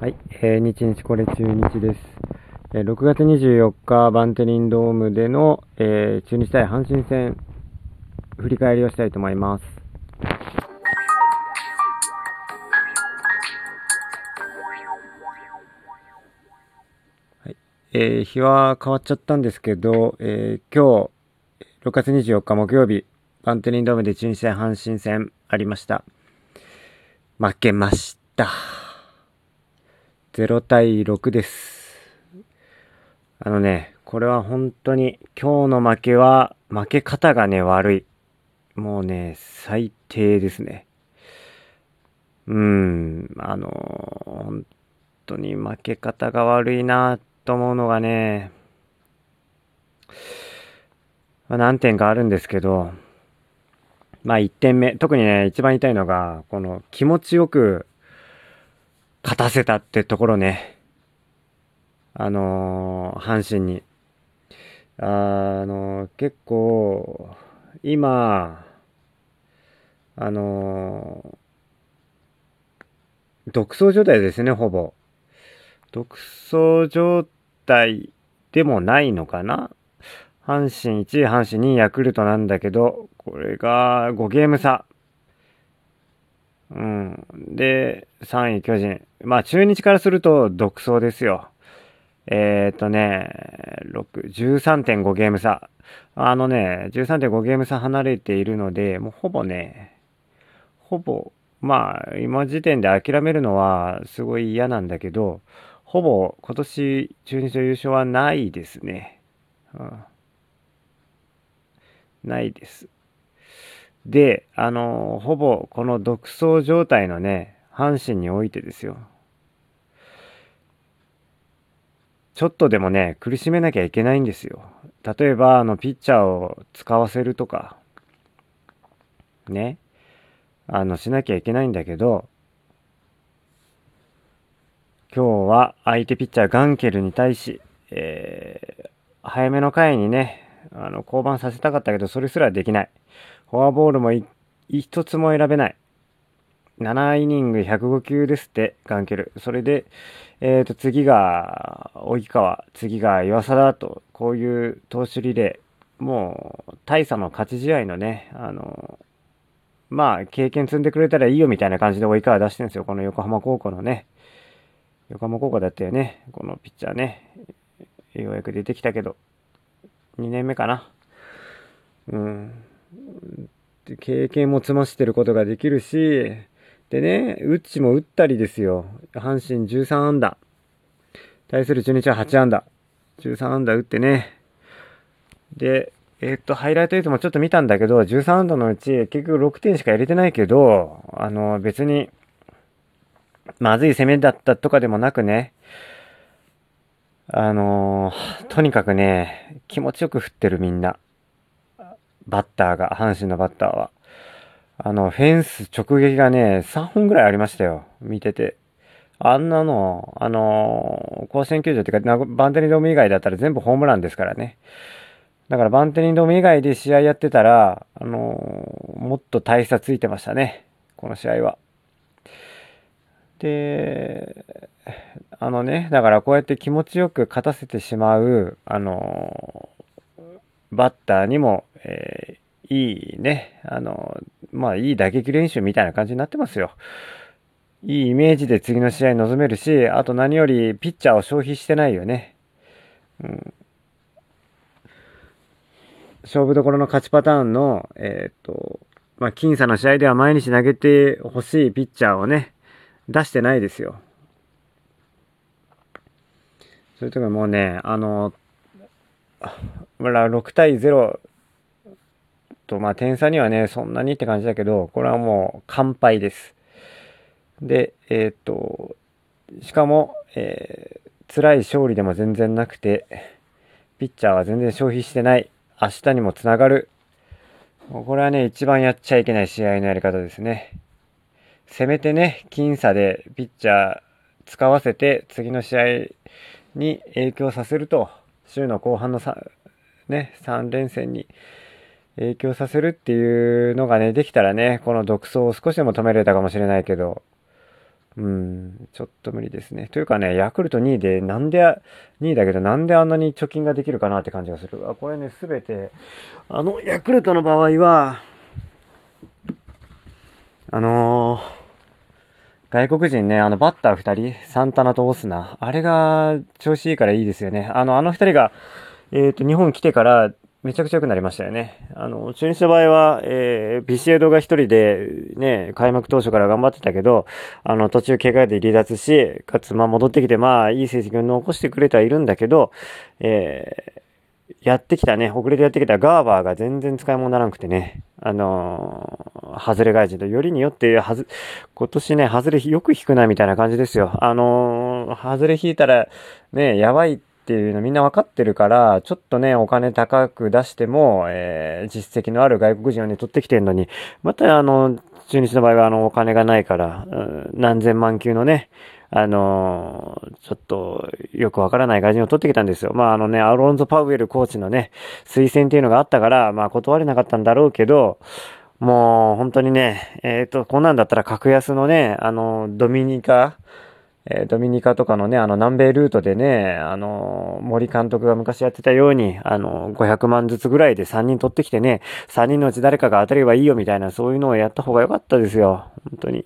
はい、えー、日日これ中日です。えー、6月24日、バンテリンドームでの、えー、中日対阪神戦、振り返りをしたいと思います。はい、えー、日は変わっちゃったんですけど、えー、今日、6月24日木曜日、バンテリンドームで中日対阪神戦ありました。負けました。0対6です。あのね、これは本当に今日の負けは負け方がね悪い。もうね、最低ですね。うん、あの本当に負け方が悪いなと思うのがね、まあ、何点かあるんですけど、まあ1点目、特にね、一番痛いのが、この気持ちよく勝たせたってところね。あのー、阪神に。あのー、結構、今、あのー、独走状態ですね、ほぼ。独走状態でもないのかな阪神1位、阪神2位、ヤクルトなんだけど、これが5ゲーム差。うん。で、3位巨人。まあ中日からすると独走ですよ。えっ、ー、とね、6、13.5ゲーム差。あのね、13.5ゲーム差離れているので、もうほぼね、ほぼ、まあ今時点で諦めるのはすごい嫌なんだけど、ほぼ今年中日の優勝はないですね。うん、ないです。で、あの、ほぼこの独走状態のね、阪神においてですよ。ちょっとでもね、苦しめなきゃいけないんですよ。例えば、あの、ピッチャーを使わせるとか、ね、あの、しなきゃいけないんだけど、今日は相手ピッチャーガンケルに対し、えー、早めの回にね、あの、降板させたかったけど、それすらできない。フォアボールも一つも選べない。7イニング105球ですって、ガンケル。それで、えっ、ー、と、次が、及川、次が岩貞と、こういう投手リレー、もう、大差の勝ち試合のね、あの、まあ、経験積んでくれたらいいよみたいな感じで及川出してるんですよ。この横浜高校のね。横浜高校だったよね。このピッチャーね。ようやく出てきたけど、2年目かな。うん。経験も積ましてることができるし、でね、ウッチも打ったりですよ。阪神13安打。対する中日は8安打。13安打打ってね。で、えー、っと、ハイライト映像もちょっと見たんだけど、13安打のうち結局6点しか入れてないけど、あの、別に、まずい攻めだったとかでもなくね、あのー、とにかくね、気持ちよく振ってるみんな。バッターが、阪神のバッターは。あの、フェンス直撃がね、3本ぐらいありましたよ。見てて。あんなの、あのー、甲子園球場っていうか、バンテリンドーム以外だったら全部ホームランですからね。だからバンテリンドーム以外で試合やってたら、あのー、もっと大差ついてましたね。この試合は。で、あのね、だからこうやって気持ちよく勝たせてしまう、あのバッターにも、えー、いいね、あの、まあいい打撃練習みたいな感じになってますよ。いいイメージで次の試合に臨めるし、あと何よりピッチャーを消費してないよね。うん、勝負どころの勝ちパターンの、えっ、と、まあ、僅差の試合では毎日投げてほしいピッチャーをね、出してないですよ。そういう時もうね、あの、6対0と、まあ、点差にはね、そんなにって感じだけど、これはもう完敗です。で、えー、っと、しかも、えー、辛い勝利でも全然なくて、ピッチャーは全然消費してない。明日にもつながる。これはね、一番やっちゃいけない試合のやり方ですね。せめてね、僅差でピッチャー使わせて、次の試合に影響させると、週の後半のね、3連戦に影響させるっていうのがね、できたらね、この独走を少しでも止めれたかもしれないけど、うん、ちょっと無理ですね。というかね、ヤクルト2位で、なんで、2位だけど、なんであんなに貯金ができるかなって感じがする。あ、これね、すべて、あの、ヤクルトの場合は、あのー、外国人ね、あの、バッター2人、サンタナとオスナ、あれが調子いいからいいですよね。あの、あの2人が、えっ、ー、と、日本来てから、めちゃくちゃ良くなりましたよね。あの、中日の場合は、えー、ビシエドが一人で、ね、開幕当初から頑張ってたけど、あの、途中怪我で離脱し、かつ、まあ戻ってきて、まあ、いい成績を残してくれてはいるんだけど、えー、やってきたね、遅れてやってきたガーバーが全然使い物にならなくてね、あのー、外れ外人と、よりによって、はず、今年ね、外れよく引くなみたいな感じですよ。あのー、外れ引いたら、ね、やばいっていうのみんなわかってるから、ちょっとね、お金高く出しても、えー、実績のある外国人をね、取ってきてるのに、またあの、中日の場合はあの、お金がないから、うん、何千万級のね、あの、ちょっとよくわからない外人を取ってきたんですよ。まああのね、アロンゾ・パウエルコーチのね、推薦っていうのがあったから、まあ断れなかったんだろうけど、もう本当にね、えっ、ー、と、こんなんだったら格安のね、あの、ドミニカ、えー、ドミニカとかのね、あの南米ルートでね、あの、森監督が昔やってたように、あの、500万ずつぐらいで3人取ってきてね、3人のうち誰かが当たればいいよみたいな、そういうのをやった方が良かったですよ。本当に。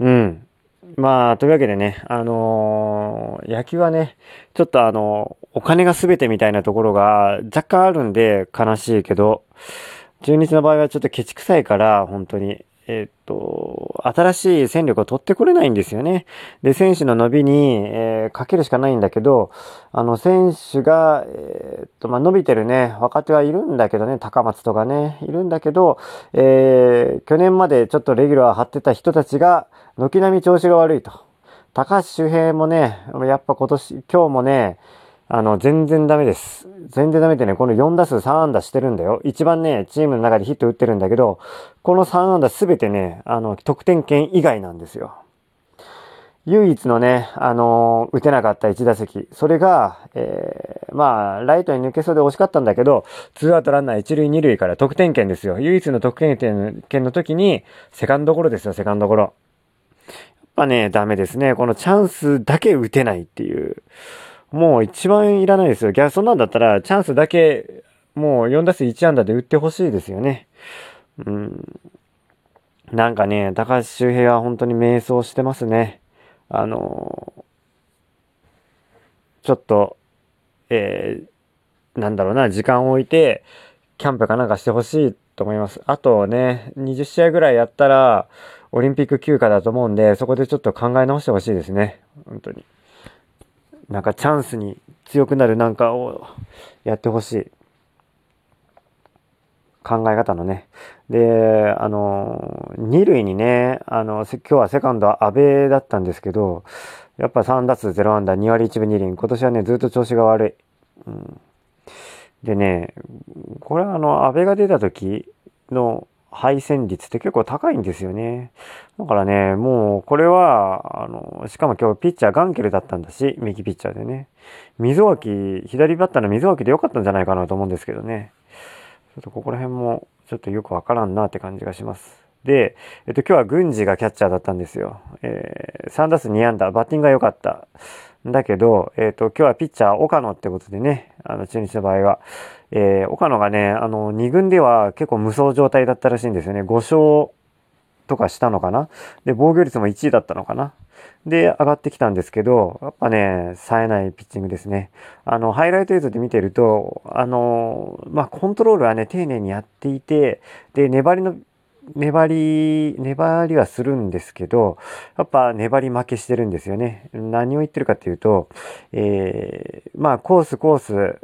うん。まあ、というわけでね、あのー、野球はね、ちょっとあの、お金が全てみたいなところが若干あるんで悲しいけど、中日の場合はちょっとケチくさいから、本当に。えっと、新しい戦力を取ってこれないんですよね。で、選手の伸びに、えー、かけるしかないんだけど、あの、選手が、えー、っと、まあ、伸びてるね、若手はいるんだけどね、高松とかね、いるんだけど、えー、去年までちょっとレギュラー張ってた人たちが、軒並み調子が悪いと。高橋周平もね、やっぱ今年、今日もね、あの、全然ダメです。全然ダメってね、この4打数3安打してるんだよ。一番ね、チームの中でヒット打ってるんだけど、この3安打すべてね、あの、得点圏以外なんですよ。唯一のね、あのー、打てなかった1打席。それが、えー、まあ、ライトに抜けそうで惜しかったんだけど、ツーアウトランナー1塁2塁から得点圏ですよ。唯一の得点圏の時に、セカンドゴロですよ、セカンドゴロ。やっぱね、ダメですね。このチャンスだけ打てないっていう。もう一番いらないですよ。逆そんなんだったら、チャンスだけ、もう4打数1安打で打ってほしいですよね。うん。なんかね、高橋周平は本当に迷走してますね。あのちょっと、えー、なんだろうな、時間を置いて、キャンプかなんかしてほしいと思います。あとね、20試合ぐらいやったら、オリンピック休暇だと思うんで、そこでちょっと考え直してほしいですね。本当に。なんかチャンスに強くなるなんかをやってほしい。考え方のね。で、あの、二塁にね、あの、今日はセカンドは安倍だったんですけど、やっぱ3打数0安打2割1分2厘。今年はね、ずっと調子が悪い。うん、でね、これはあの、安倍が出た時の配線率って結構高いんですよね。だからね、もうこれは、あの、しかも今日ピッチャーガンケルだったんだし、右ピッチャーでね。溝脇、左バッターの溝脇で良かったんじゃないかなと思うんですけどね。ちょっとここら辺もちょっとよくわからんなって感じがします。で、えっと今日は郡司がキャッチャーだったんですよ。えー、3打数2安打、バッティングが良かった。だけど、えっ、と、今日はピッチャー岡野ってことでね、あの、中日の場合は、えー、岡野がね、あの、2軍では結構無双状態だったらしいんですよね。5勝とかしたのかなで、防御率も1位だったのかなで、上がってきたんですけど、やっぱね、冴えないピッチングですね。あの、ハイライト映像で見てると、あの、まあ、コントロールはね、丁寧にやっていて、で、粘りの粘り、粘りはするんですけど、やっぱ粘り負けしてるんですよね。何を言ってるかっていうと、えー、まあコースコース、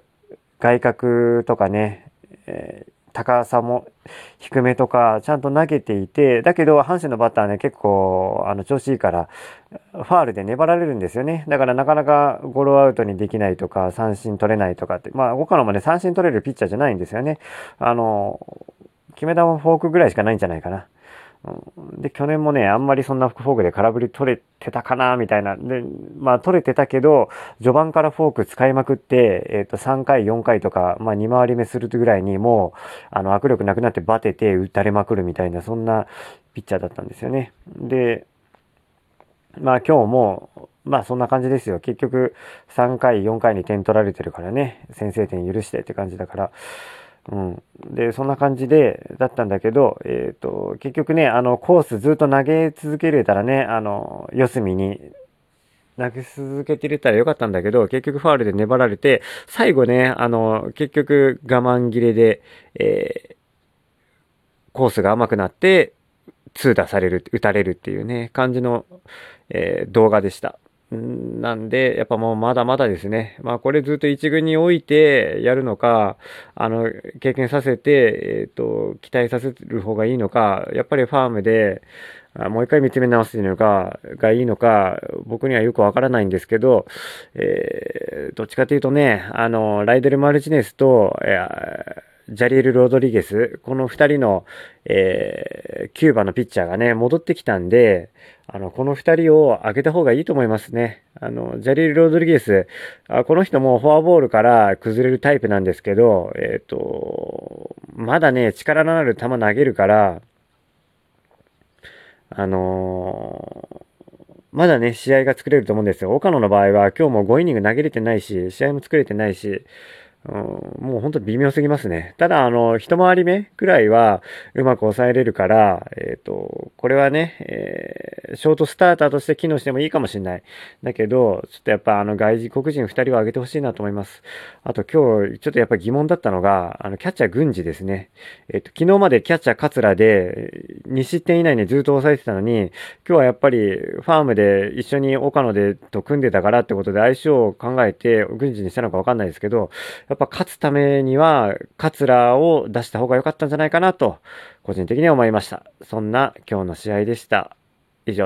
外角とかね、えー、高さも低めとかちゃんと投げていて、だけど阪神のバッターね結構あの調子いいからファールで粘られるんですよね。だからなかなかゴロアウトにできないとか三振取れないとかって、まあ他のもね三振取れるピッチャーじゃないんですよね。あの、決め球フォークぐらいしかないんじゃないかな。で、去年もね、あんまりそんなフォークで空振り取れてたかな、みたいな。で、まあ取れてたけど、序盤からフォーク使いまくって、えっ、ー、と、3回、4回とか、まあ2回り目するぐらいにもう、あの、握力なくなってバテて打たれまくるみたいな、そんなピッチャーだったんですよね。で、まあ今日も、まあそんな感じですよ。結局3回、4回に点取られてるからね、先制点許してって感じだから。うん。で、そんな感じで、だったんだけど、え、ー、と、結局ね、あの、コースずっと投げ続けれたらね、あの、四隅に投げ続けてれたらよかったんだけど、結局ファールで粘られて、最後ね、あの、結局我慢切れで、えー、コースが甘くなって、2打される、打たれるっていうね、感じの、えー、動画でした。なんで、やっぱもうまだまだですね。まあこれずっと一軍に置いてやるのか、あの、経験させて、えっ、ー、と、期待させる方がいいのか、やっぱりファームで、もう一回見つめ直すのか、がいいのか、僕にはよくわからないんですけど、えー、どっちかというとね、あの、ライデル・マルチネスと、えー、ジャリール・ロドリゲス、この二人の、えー、キューバのピッチャーがね、戻ってきたんで、あの、この二人を上げた方がいいと思いますね。あの、ジャリール・ロドリゲス、あこの人もフォアボールから崩れるタイプなんですけど、えっ、ー、と、まだね、力のある球投げるから、あのー、まだね、試合が作れると思うんですよ。岡野の場合は今日も5イニング投げれてないし、試合も作れてないし、もう本当微妙すぎますね。ただ、あの、一回り目くらいはうまく抑えれるから、えっ、ー、と、これはね、えー、ショートスターターとして機能してもいいかもしれない。だけど、ちょっとやっぱあの外国人2人を挙げてほしいなと思います。あと今日、ちょっとやっぱ疑問だったのが、あの、キャッチャー軍事ですね。えっ、ー、と、昨日までキャッチャー桂で2失点以内にずっと抑えてたのに、今日はやっぱりファームで一緒に岡野でと組んでたからってことで相性を考えて軍事にしたのかわかんないですけど、やっぱ勝つためには、カツラを出した方が良かったんじゃないかなと、個人的には思いました。そんな今日の試合でした。